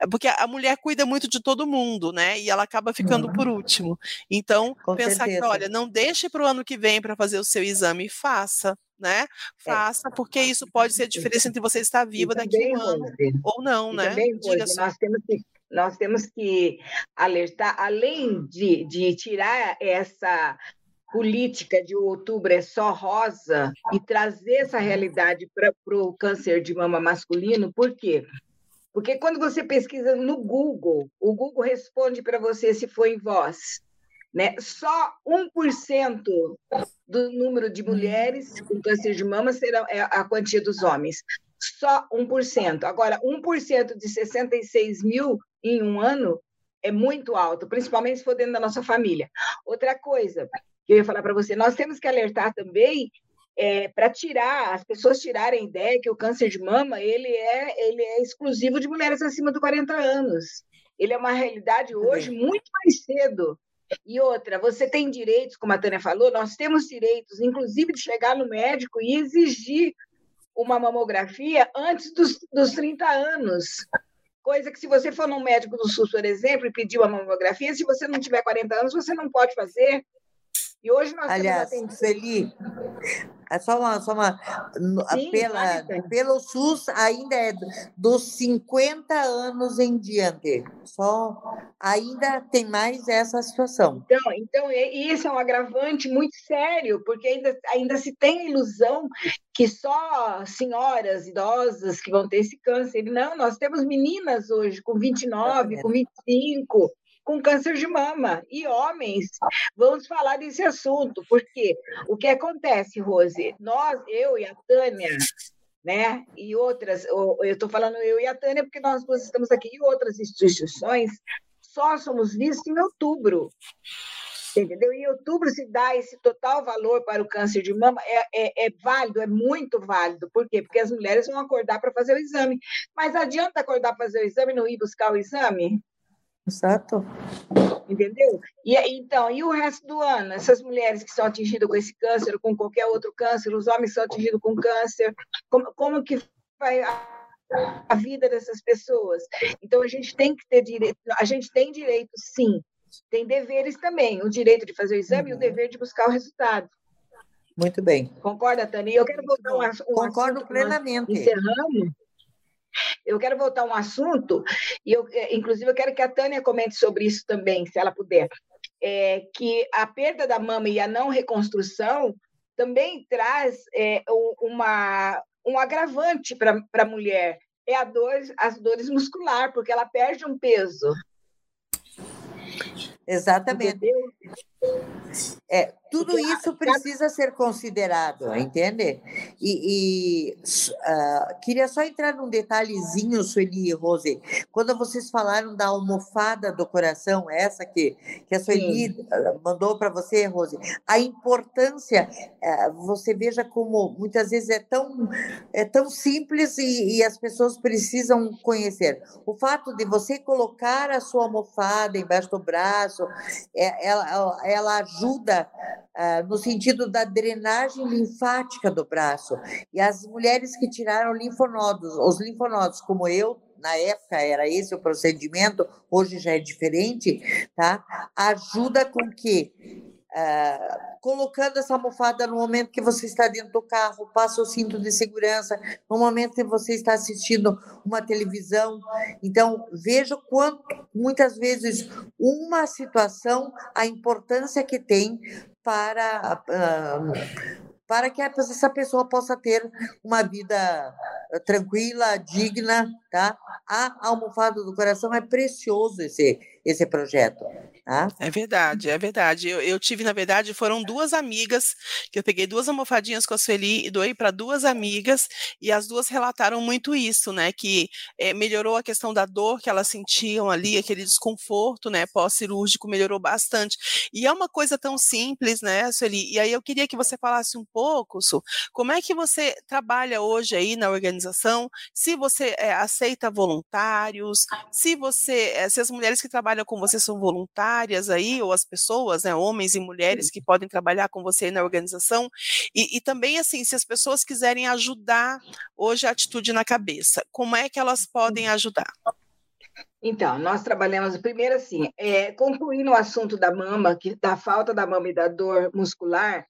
é porque a mulher cuida muito de todo mundo, né? E ela acaba ficando uhum. por último. Então, Com pensar certeza. que, olha, não deixe para o ano que vem para fazer o seu exame, faça né? É. Faça, porque isso pode ser a diferença entre você estar viva daqui a um ano ou não, né? Também, Diga nós temos que nós temos que alertar, além de, de tirar essa política de outubro é só rosa e trazer essa realidade para o câncer de mama masculino, por quê? Porque quando você pesquisa no Google, o Google responde para você se foi em voz. Né? Só 1% do número de mulheres com câncer de mama será é a quantia dos homens. Só 1%. Agora, 1% de 66 mil em um ano é muito alto, principalmente se for dentro da nossa família. Outra coisa, que eu ia falar para você, nós temos que alertar também é, para tirar, as pessoas tirarem a ideia que o câncer de mama ele é, ele é exclusivo de mulheres acima de 40 anos. Ele é uma realidade hoje muito mais cedo. E outra, você tem direitos, como a Tânia falou, nós temos direitos, inclusive, de chegar no médico e exigir uma mamografia antes dos, dos 30 anos. Coisa que, se você for num médico do SUS, por exemplo, e pedir uma mamografia, se você não tiver 40 anos, você não pode fazer. E hoje nós Aliás, temos Sueli, é só uma, só uma Sim, pela, pelo SUS ainda é dos 50 anos em diante. Só ainda tem mais essa situação. Então, então isso é um agravante muito sério, porque ainda, ainda se tem a ilusão que só senhoras idosas que vão ter esse câncer. Não, nós temos meninas hoje com 29, com 25, com câncer de mama. E homens, vamos falar desse assunto, porque o que acontece, Rose? Nós, eu e a Tânia, né, e outras, eu estou falando eu e a Tânia porque nós duas estamos aqui, e outras instituições, só somos vistos em outubro. Entendeu? Em outubro se dá esse total valor para o câncer de mama, é, é, é válido, é muito válido. Por quê? Porque as mulheres vão acordar para fazer o exame. Mas adianta acordar para fazer o exame e não ir buscar o exame? Exato. Entendeu? E então, e o resto do ano? Essas mulheres que são atingidas com esse câncer, com qualquer outro câncer, os homens que são atingidos com câncer, como, como que vai a, a vida dessas pessoas? Então, a gente tem que ter direito, a gente tem direito, sim, tem deveres também, o direito de fazer o exame uhum. e o uhum. dever de buscar o resultado. Muito bem. Concorda, Tânia? Eu quero voltar um, um Concordo plenamente. Encerramos eu quero voltar a um assunto, e eu, é, inclusive eu quero que a Tânia comente sobre isso também, se ela puder, é, que a perda da mama e a não reconstrução também traz é, uma, um agravante para a mulher, é a dor, as dores muscular, porque ela perde um peso. Exatamente. Entendeu? É, tudo isso precisa ser considerado, entende? E, e uh, queria só entrar num detalhezinho, Sueli e Rose. Quando vocês falaram da almofada do coração, essa que, que a Sueli Sim. Mandou para você, Rose, a importância, uh, você veja como muitas vezes é tão, é tão simples e, e as pessoas precisam conhecer. O fato de você colocar a sua almofada embaixo do braço, é, ela, ela ajuda uh, no sentido da drenagem linfática do braço. E as mulheres que tiraram linfonodos, os linfonodos, como eu, na época era esse o procedimento, hoje já é diferente, tá? Ajuda com que Uh, colocando essa almofada no momento que você está dentro do carro, passa o cinto de segurança, no momento que você está assistindo uma televisão. Então, veja quanto, muitas vezes, uma situação, a importância que tem para. Uh, para que essa pessoa possa ter uma vida tranquila, digna, tá? A almofada do coração é precioso esse esse projeto. Tá? É verdade, é verdade. Eu, eu, tive, na verdade, foram duas amigas, que eu peguei duas almofadinhas com a Sueli e doei para duas amigas, e as duas relataram muito isso, né? Que é, melhorou a questão da dor que elas sentiam ali, aquele desconforto, né? Pós-cirúrgico, melhorou bastante. E é uma coisa tão simples, né, Sueli? E aí eu queria que você falasse um pouco, Su, como é que você trabalha hoje aí na organização, se você é, aceita voluntários, se você, é, se as mulheres que trabalham com você são voluntárias aí, ou as pessoas, né, homens e mulheres que podem trabalhar com você na organização, e, e também assim, se as pessoas quiserem ajudar hoje a atitude na cabeça, como é que elas podem ajudar? Então, nós trabalhamos primeiro assim, é, concluindo o assunto da mama, que da falta da mama e da dor muscular,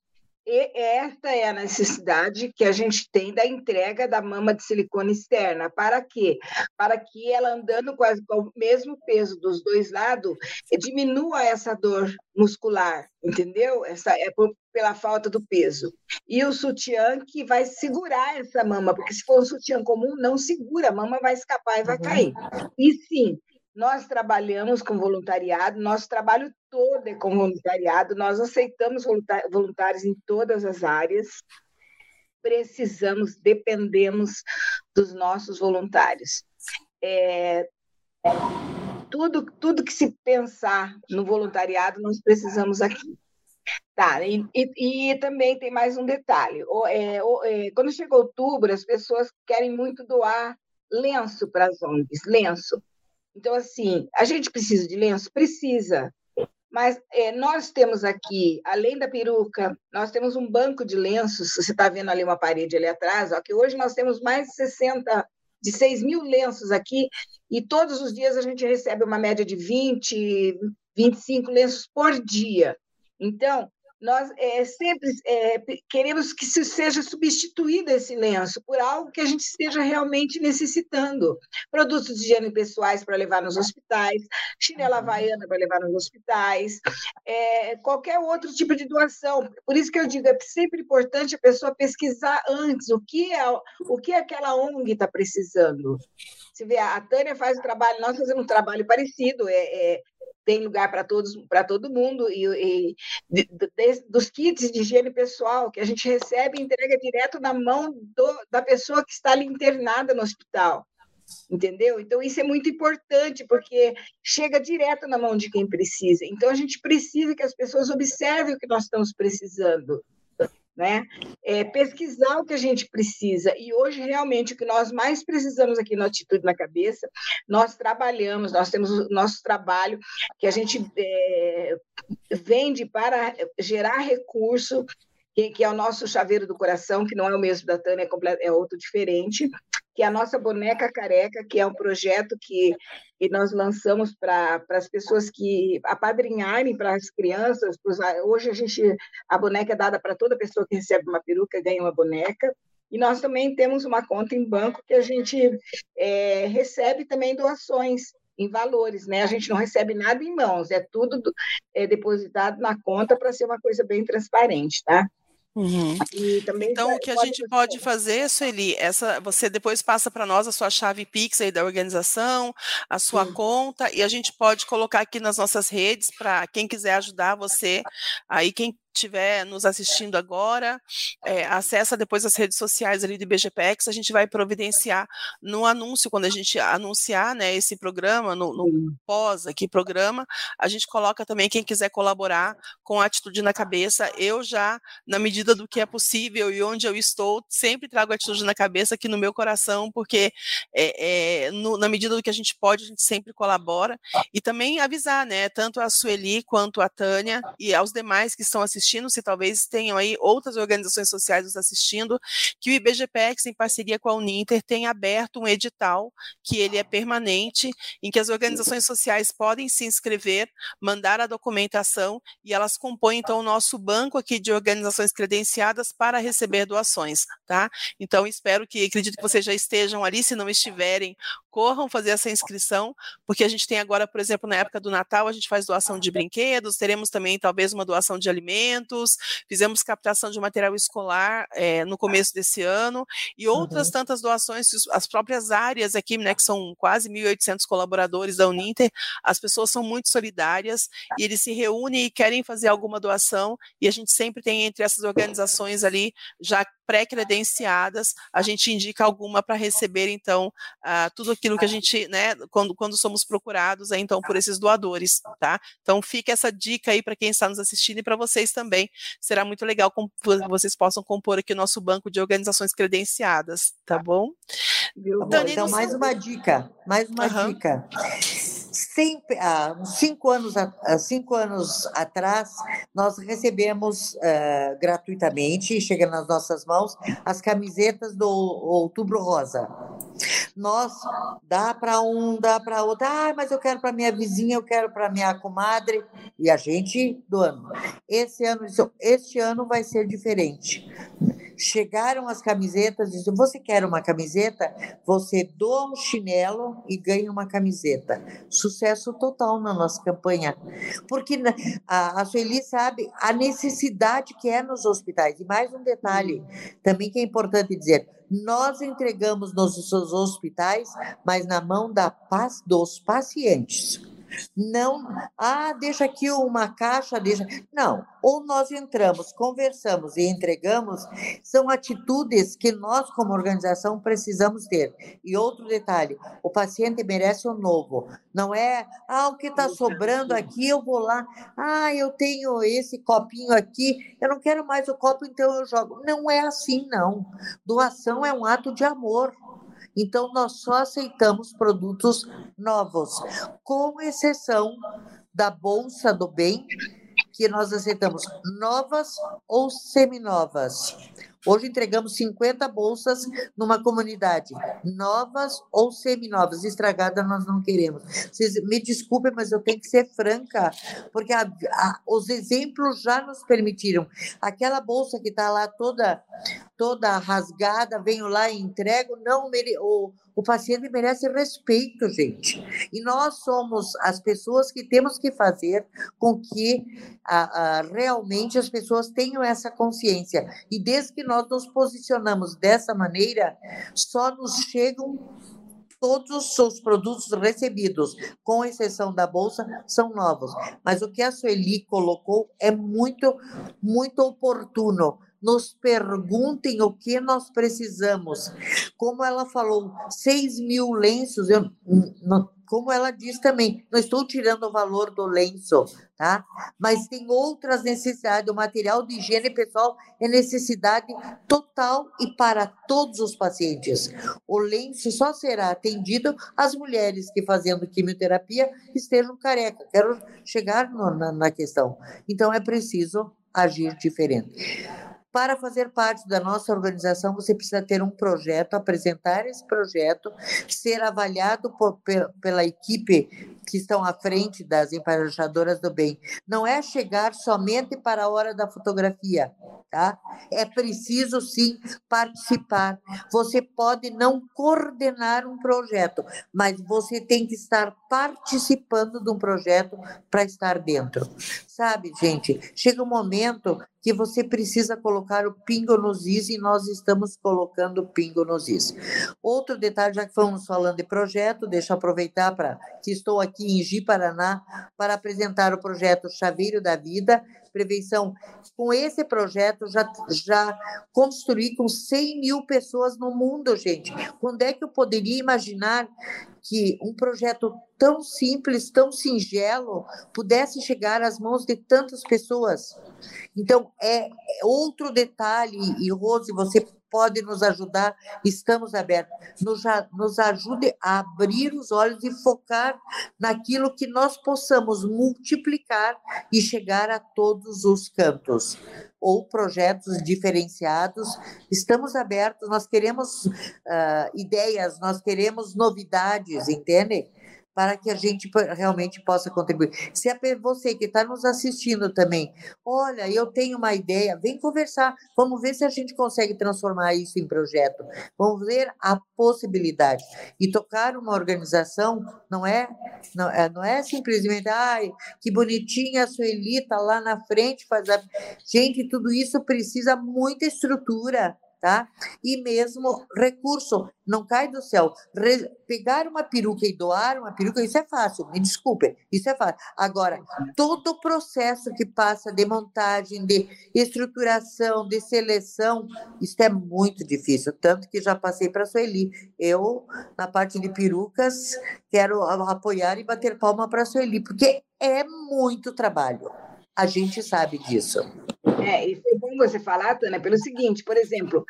e esta é a necessidade que a gente tem da entrega da mama de silicone externa. Para quê? Para que ela andando com, com o mesmo peso dos dois lados, diminua essa dor muscular, entendeu? Essa é por, pela falta do peso. E o sutiã que vai segurar essa mama, porque se for um sutiã comum, não segura, a mama vai escapar e vai cair. E sim, nós trabalhamos com voluntariado, nosso trabalho todo é com voluntariado, nós aceitamos voluntários em todas as áreas. Precisamos, dependemos dos nossos voluntários. É, tudo, tudo que se pensar no voluntariado, nós precisamos aqui. Tá, e, e, e, também tem mais um detalhe. O, é, o, é, quando chega outubro, as pessoas querem muito doar lenço para as ONGs, lenço. Então, assim, a gente precisa de lenço? Precisa. Mas é, nós temos aqui, além da peruca, nós temos um banco de lenços. Você está vendo ali uma parede ali atrás, ó, que hoje nós temos mais de 60, de 6 mil lenços aqui, e todos os dias a gente recebe uma média de 20, 25 lenços por dia. Então, nós é, sempre é, queremos que se seja substituído esse lenço por algo que a gente esteja realmente necessitando. Produtos de higiene pessoais para levar nos hospitais, chinela uhum. havaiana para levar nos hospitais, é, qualquer outro tipo de doação. Por isso que eu digo, é sempre importante a pessoa pesquisar antes o que, é, o que aquela ONG está precisando. Você vê, a Tânia faz o trabalho, nós fazemos um trabalho parecido, é, é tem lugar para todos, para todo mundo e, e de, de, dos kits de higiene pessoal que a gente recebe e entrega direto na mão do, da pessoa que está ali internada no hospital. Entendeu? Então, isso é muito importante, porque chega direto na mão de quem precisa. Então, a gente precisa que as pessoas observem o que nós estamos precisando né? É pesquisar o que a gente precisa. E hoje, realmente, o que nós mais precisamos aqui no Atitude na Cabeça, nós trabalhamos, nós temos o nosso trabalho que a gente é, vende para gerar recurso que, que, é o nosso chaveiro do coração, que não é o mesmo da Tânia, é, é outro diferente, que é a nossa boneca careca, que é um projeto que, que nós lançamos para as pessoas que apadrinharem para as crianças. Pros, hoje a gente a boneca é dada para toda pessoa que recebe uma peruca ganha uma boneca. E nós também temos uma conta em banco que a gente é, recebe também doações em valores, né? A gente não recebe nada em mãos, é tudo é, depositado na conta para ser uma coisa bem transparente, tá? Uhum. então, o que a gente pode fazer, Sueli, essa, você depois passa para nós a sua chave Pix aí da organização, a sua conta, e a gente pode colocar aqui nas nossas redes para quem quiser ajudar você, aí quem estiver nos assistindo agora, é, acessa depois as redes sociais ali do IBGPEX, a gente vai providenciar no anúncio, quando a gente anunciar né, esse programa, no, no pós aqui programa, a gente coloca também quem quiser colaborar com a Atitude na Cabeça, eu já, na medida do que é possível e onde eu estou, sempre trago a Atitude na Cabeça aqui no meu coração, porque é, é, no, na medida do que a gente pode, a gente sempre colabora, e também avisar, né, tanto a Sueli quanto a Tânia e aos demais que estão assistindo assistindo, se talvez tenham aí outras organizações sociais nos assistindo, que o IBGPEX, em parceria com a Uninter, tem aberto um edital, que ele é permanente, em que as organizações sociais podem se inscrever, mandar a documentação e elas compõem, então, o nosso banco aqui de organizações credenciadas para receber doações, tá? Então, espero que, acredito que vocês já estejam ali, se não estiverem, corram fazer essa inscrição, porque a gente tem agora, por exemplo, na época do Natal, a gente faz doação de brinquedos, teremos também talvez uma doação de alimentos, fizemos captação de material escolar é, no começo desse ano, e outras uhum. tantas doações, as próprias áreas aqui, né, que são quase 1.800 colaboradores da Uninter, as pessoas são muito solidárias, e eles se reúnem e querem fazer alguma doação, e a gente sempre tem entre essas organizações ali, já pré-credenciadas, a gente indica alguma para receber, então, uh, tudo aquilo que a gente, né, quando, quando somos procurados, aí, então, por esses doadores, tá? Então, fica essa dica aí para quem está nos assistindo e para vocês também. Será muito legal que vocês possam compor aqui o nosso banco de organizações credenciadas, tá bom? Tá bom então, mais uma dica, mais uma uhum. dica sempre, há cinco anos, há cinco anos atrás, nós recebemos uh, gratuitamente, chega nas nossas mãos, as camisetas do Outubro Rosa. Nós dá para um, dá para outro, ah, mas eu quero para minha vizinha, eu quero para minha comadre, e a gente doando. Esse ano, este ano vai ser diferente chegaram as camisetas, disse, você quer uma camiseta? Você doa um chinelo e ganha uma camiseta. Sucesso total na nossa campanha. Porque a, a Sueli sabe a necessidade que é nos hospitais. E mais um detalhe, também que é importante dizer, nós entregamos nos hospitais, mas na mão da paz dos pacientes. Não, ah, deixa aqui uma caixa, deixa. Não, ou nós entramos, conversamos e entregamos, são atitudes que nós, como organização, precisamos ter. E outro detalhe: o paciente merece o novo. Não é, ah, o que está sobrando aqui, eu vou lá, ah, eu tenho esse copinho aqui, eu não quero mais o copo, então eu jogo. Não é assim, não. Doação é um ato de amor. Então, nós só aceitamos produtos novos, com exceção da Bolsa do Bem, que nós aceitamos novas ou seminovas. Hoje entregamos 50 bolsas numa comunidade, novas ou seminovas, estragadas nós não queremos. Vocês me desculpem, mas eu tenho que ser franca, porque a, a, os exemplos já nos permitiram. Aquela bolsa que está lá toda toda rasgada, venho lá e entrego, não o, o paciente merece respeito, gente. E nós somos as pessoas que temos que fazer com que a, a, realmente as pessoas tenham essa consciência. E desde que nós nos posicionamos dessa maneira, só nos chegam todos os produtos recebidos, com exceção da bolsa, são novos. Mas o que a Sueli colocou é muito, muito oportuno nos perguntem o que nós precisamos. Como ela falou, 6 mil lenços, eu, não, como ela diz também, não estou tirando o valor do lenço, tá? Mas tem outras necessidades. O material de higiene pessoal é necessidade total e para todos os pacientes. O lenço só será atendido às mulheres que fazendo quimioterapia estejam careca. Quero chegar no, na, na questão. Então é preciso agir diferente. Para fazer parte da nossa organização, você precisa ter um projeto, apresentar esse projeto, ser avaliado por, pela equipe que estão à frente das embaixadoras do bem. Não é chegar somente para a hora da fotografia, tá? É preciso sim participar. Você pode não coordenar um projeto, mas você tem que estar participando de um projeto para estar dentro. Sabe, gente, chega um momento que você precisa colocar o pingo nos is e nós estamos colocando o pingo nos is. Outro detalhe, já que fomos falando de projeto, deixa eu aproveitar para que estou aqui em Ji Paraná para apresentar o projeto Chaveiro da Vida, prevenção. Com esse projeto, já, já construí com 100 mil pessoas no mundo, gente. Quando é que eu poderia imaginar que um projeto tão simples, tão singelo, pudesse chegar às mãos de tantas pessoas? Então, é, é outro detalhe, e Rose, você pode nos ajudar, estamos abertos. Nos, nos ajude a abrir os olhos e focar naquilo que nós possamos multiplicar e chegar a todos os cantos. Ou projetos diferenciados. Estamos abertos, nós queremos uh, ideias, nós queremos novidades, entende? Para que a gente realmente possa contribuir. Se é você que está nos assistindo também, olha, eu tenho uma ideia, vem conversar, vamos ver se a gente consegue transformar isso em projeto, vamos ver a possibilidade. E tocar uma organização não é, não é, não é simplesmente, ai, que bonitinha a Sueli está lá na frente, faz a... Gente, tudo isso precisa muita estrutura, tá? E mesmo recurso, não cai do céu. Re pegar uma peruca e doar uma peruca, isso é fácil, me desculpe, isso é fácil. Agora, todo o processo que passa de montagem, de estruturação, de seleção, isso é muito difícil, tanto que já passei para a Sueli. Eu, na parte de perucas, quero apoiar e bater palma para a Sueli, porque é muito trabalho. A gente sabe disso. É, e foi bom você falar, Tânia, pelo seguinte, por exemplo,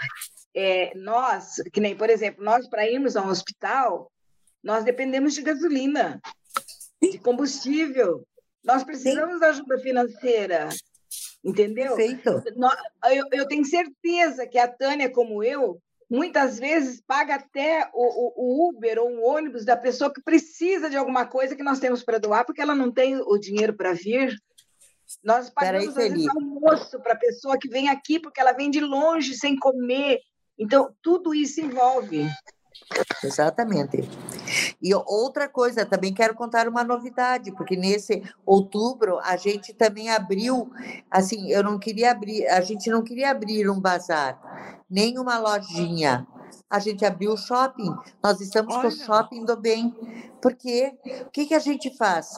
é, nós, que nem, por exemplo, nós para irmos a um hospital, nós dependemos de gasolina, de combustível. Nós precisamos Sim. da ajuda financeira, entendeu? Perfeito. Eu, eu tenho certeza que a Tânia, como eu, muitas vezes paga até o, o, Uber ou o ônibus da pessoa que precisa de alguma coisa que nós temos para doar, porque ela não tem o dinheiro para vir. Nós pagamos aí, às vezes, almoço para a pessoa que vem aqui porque ela vem de longe sem comer. Então, tudo isso envolve. Exatamente. E outra coisa, também quero contar uma novidade, porque nesse outubro a gente também abriu, assim, eu não queria abrir, a gente não queria abrir um bazar, nem uma lojinha. A gente abriu o shopping. Nós estamos Olha. com o shopping do bem. Porque o que, que a gente faz?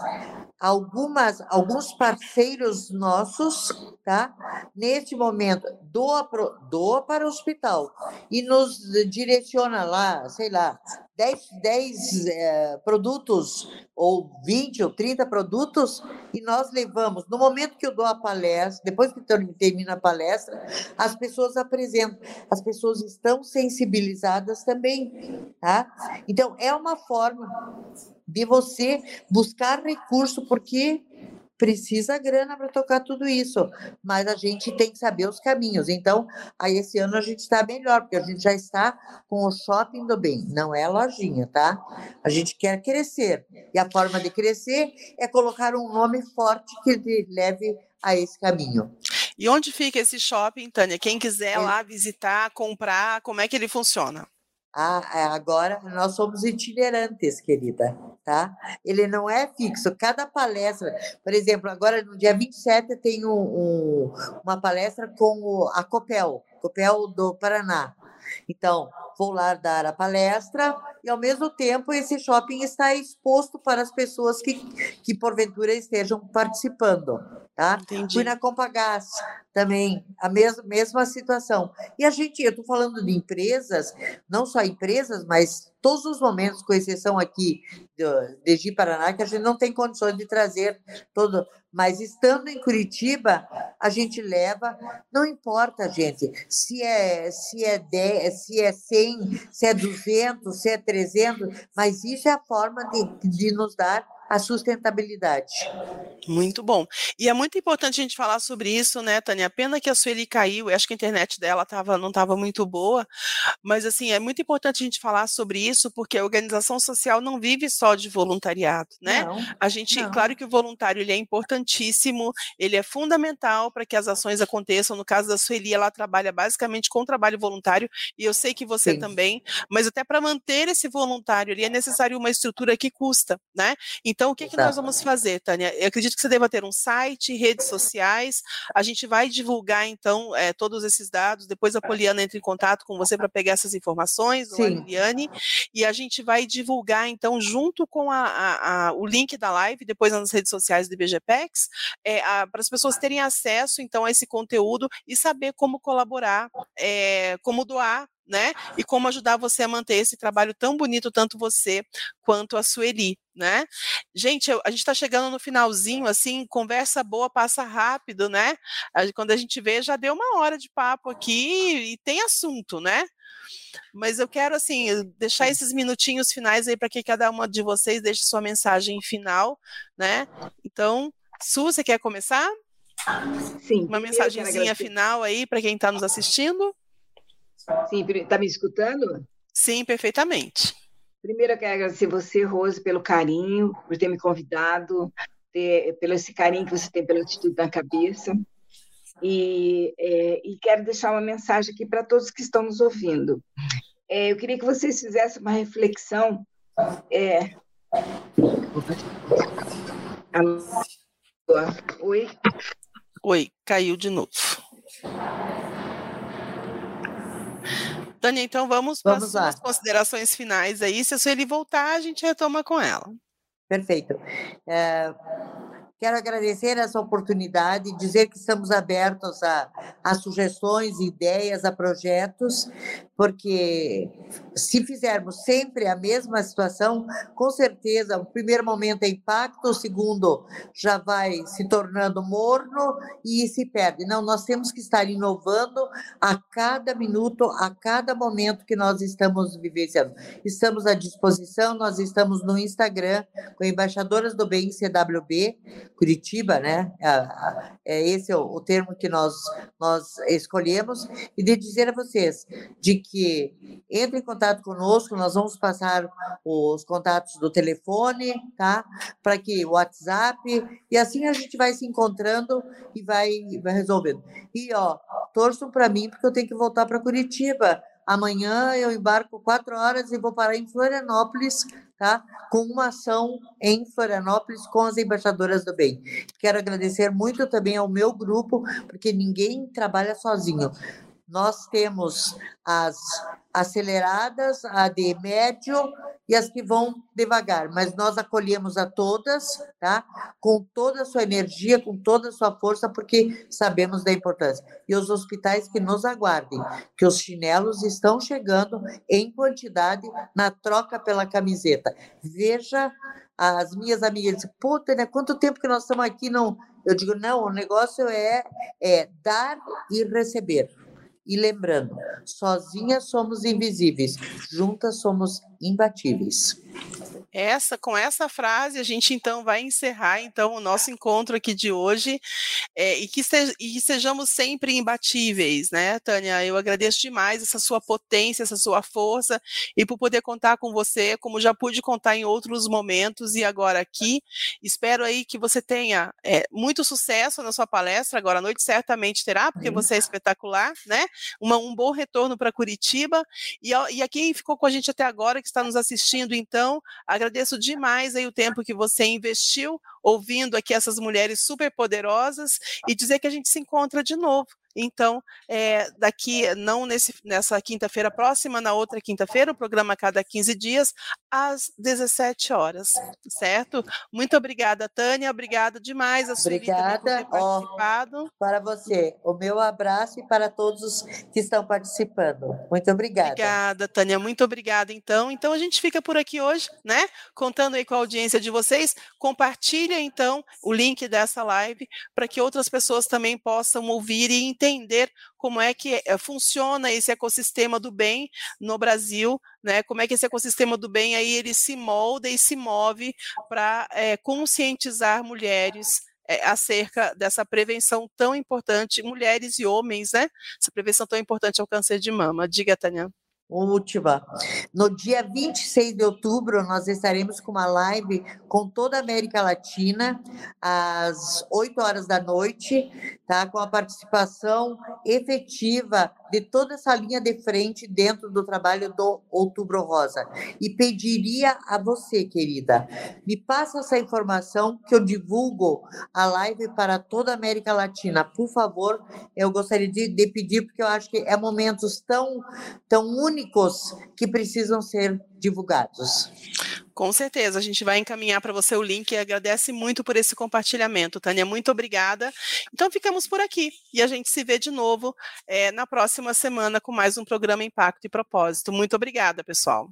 Algumas, alguns parceiros nossos, tá? Neste momento, doa, pro, doa para o hospital e nos direciona lá, sei lá, 10, 10 é, produtos, ou 20 ou 30 produtos, e nós levamos, no momento que eu dou a palestra, depois que termina a palestra, as pessoas apresentam. As pessoas estão sensibilizadas também, tá? Então, é uma forma de você buscar recurso, porque precisa grana para tocar tudo isso, mas a gente tem que saber os caminhos. Então, aí esse ano a gente está melhor, porque a gente já está com o shopping do bem, não é lojinha, tá? A gente quer crescer, e a forma de crescer é colocar um nome forte que leve a esse caminho. E onde fica esse shopping, Tânia? Quem quiser é. lá visitar, comprar, como é que ele funciona? Ah, é, agora nós somos itinerantes, querida, tá? Ele não é fixo. Cada palestra, por exemplo, agora no dia 27 tem um, um, uma palestra com o, a Copel, Copel do Paraná. Então, vou lá dar a palestra e, ao mesmo tempo, esse shopping está exposto para as pessoas que, que porventura estejam participando. Tá? Entendi. Fui na Compagás também, a mesma, mesma situação. E a gente, eu estou falando de empresas, não só empresas, mas todos os momentos, com exceção aqui de, de Paraná, que a gente não tem condições de trazer todo. Mas estando em Curitiba, a gente leva, não importa, gente, se é, se é 10, se é 100, se é 200, se é 300, mas isso é a forma de, de nos dar a sustentabilidade. Muito bom. E é muito importante a gente falar sobre isso, né, Tânia? Pena que a Sueli caiu, acho que a internet dela tava, não estava muito boa, mas assim, é muito importante a gente falar sobre isso, porque a organização social não vive só de voluntariado, né? Não, a gente, não. claro que o voluntário ele é importantíssimo, ele é fundamental para que as ações aconteçam. No caso da Sueli, ela trabalha basicamente com trabalho voluntário, e eu sei que você Sim. também, mas até para manter esse voluntário ali é necessário uma estrutura que custa, né? Então, o que, que nós vamos fazer, Tânia? Eu acredito que você deva ter um site, redes sociais. A gente vai divulgar, então, é, todos esses dados. Depois a Poliana entra em contato com você para pegar essas informações, a Liliane. E a gente vai divulgar, então, junto com a, a, a, o link da live, depois nas redes sociais do IBGPEX, é, para as pessoas terem acesso, então, a esse conteúdo e saber como colaborar, é, como doar né? E como ajudar você a manter esse trabalho tão bonito, tanto você quanto a Sueli, né? Gente, a gente está chegando no finalzinho, assim, conversa boa passa rápido, né? Quando a gente vê, já deu uma hora de papo aqui e tem assunto, né? Mas eu quero, assim, deixar esses minutinhos finais aí para que cada uma de vocês deixe sua mensagem final, né? Então, Su, você quer começar? Sim. Uma mensagenzinha final aí para quem está nos assistindo? Sim, está me escutando? Sim, perfeitamente. Primeiro, eu quero agradecer você, Rose, pelo carinho, por ter me convidado, ter, pelo esse carinho que você tem pela atitude na cabeça. E, é, e quero deixar uma mensagem aqui para todos que estão nos ouvindo. É, eu queria que vocês fizessem uma reflexão. É... Oi? Oi, caiu de novo. Tânia, então vamos, vamos para as considerações finais aí. Se a Sueli voltar, a gente retoma com ela. Perfeito. É, Quero agradecer essa oportunidade, dizer que estamos abertos a, a sugestões, ideias, a projetos, porque se fizermos sempre a mesma situação, com certeza, o primeiro momento é impacto, o segundo já vai se tornando morno e se perde. Não, nós temos que estar inovando a cada minuto, a cada momento que nós estamos vivenciando. Estamos à disposição, nós estamos no Instagram com Embaixadoras do Bem CWB Curitiba, né? É, é esse é o, termo que nós, nós escolhemos, e de dizer a vocês de que entre em contato conosco, nós vamos passar os contatos do telefone, tá? Para que o WhatsApp, e assim a gente vai se encontrando e vai, vai resolvendo. E, ó, torçam para mim, porque eu tenho que voltar para Curitiba. Amanhã eu embarco quatro horas e vou parar em Florianópolis tá? com uma ação em Florianópolis com as embaixadoras do bem. Quero agradecer muito também ao meu grupo, porque ninguém trabalha sozinho. Nós temos as aceleradas, a de médio e as que vão devagar, mas nós acolhemos a todas, tá? Com toda a sua energia, com toda a sua força, porque sabemos da importância. E os hospitais que nos aguardem, que os chinelos estão chegando em quantidade na troca pela camiseta. Veja as minhas amigas dizem, puta, né? Quanto tempo que nós estamos aqui não. Eu digo, não, o negócio é, é dar e receber. E lembrando, sozinhas somos invisíveis, juntas somos imbatíveis. Essa, com essa frase, a gente então vai encerrar então o nosso encontro aqui de hoje é, e, que e sejamos sempre imbatíveis, né, Tânia? Eu agradeço demais essa sua potência, essa sua força e por poder contar com você, como já pude contar em outros momentos e agora aqui. Espero aí que você tenha é, muito sucesso na sua palestra. Agora à noite certamente terá, porque você é espetacular, né? Uma, um bom retorno para Curitiba e, e a quem ficou com a gente até agora, que está nos assistindo, então, agradeço demais aí o tempo que você investiu ouvindo aqui essas mulheres super poderosas e dizer que a gente se encontra de novo então, é, daqui, não nesse, nessa quinta-feira próxima, na outra quinta-feira, o programa a cada 15 dias, às 17 horas, certo? Muito obrigada, Tânia, obrigada demais a sua Obrigada por ter participado. para você, o meu abraço e para todos os que estão participando. Muito obrigada. Obrigada, Tânia, muito obrigada, então. Então, a gente fica por aqui hoje, né? Contando aí com a audiência de vocês. Compartilha, então, o link dessa live para que outras pessoas também possam ouvir e entender entender como é que eh, funciona esse ecossistema do bem no Brasil, né? Como é que esse ecossistema do bem aí ele se molda e se move para é, conscientizar mulheres é, acerca dessa prevenção tão importante, mulheres e homens, né? Essa prevenção tão importante ao câncer de mama. Diga, Tânia última. No dia 26 de outubro, nós estaremos com uma live com toda a América Latina, às 8 horas da noite, tá? com a participação efetiva de toda essa linha de frente dentro do trabalho do Outubro Rosa. E pediria a você, querida, me passa essa informação que eu divulgo a live para toda a América Latina. Por favor, eu gostaria de, de pedir, porque eu acho que é momentos tão, tão únicos que precisam ser divulgados. Com certeza, a gente vai encaminhar para você o link e agradece muito por esse compartilhamento, Tânia. Muito obrigada. Então ficamos por aqui e a gente se vê de novo é, na próxima semana com mais um programa Impacto e Propósito. Muito obrigada, pessoal.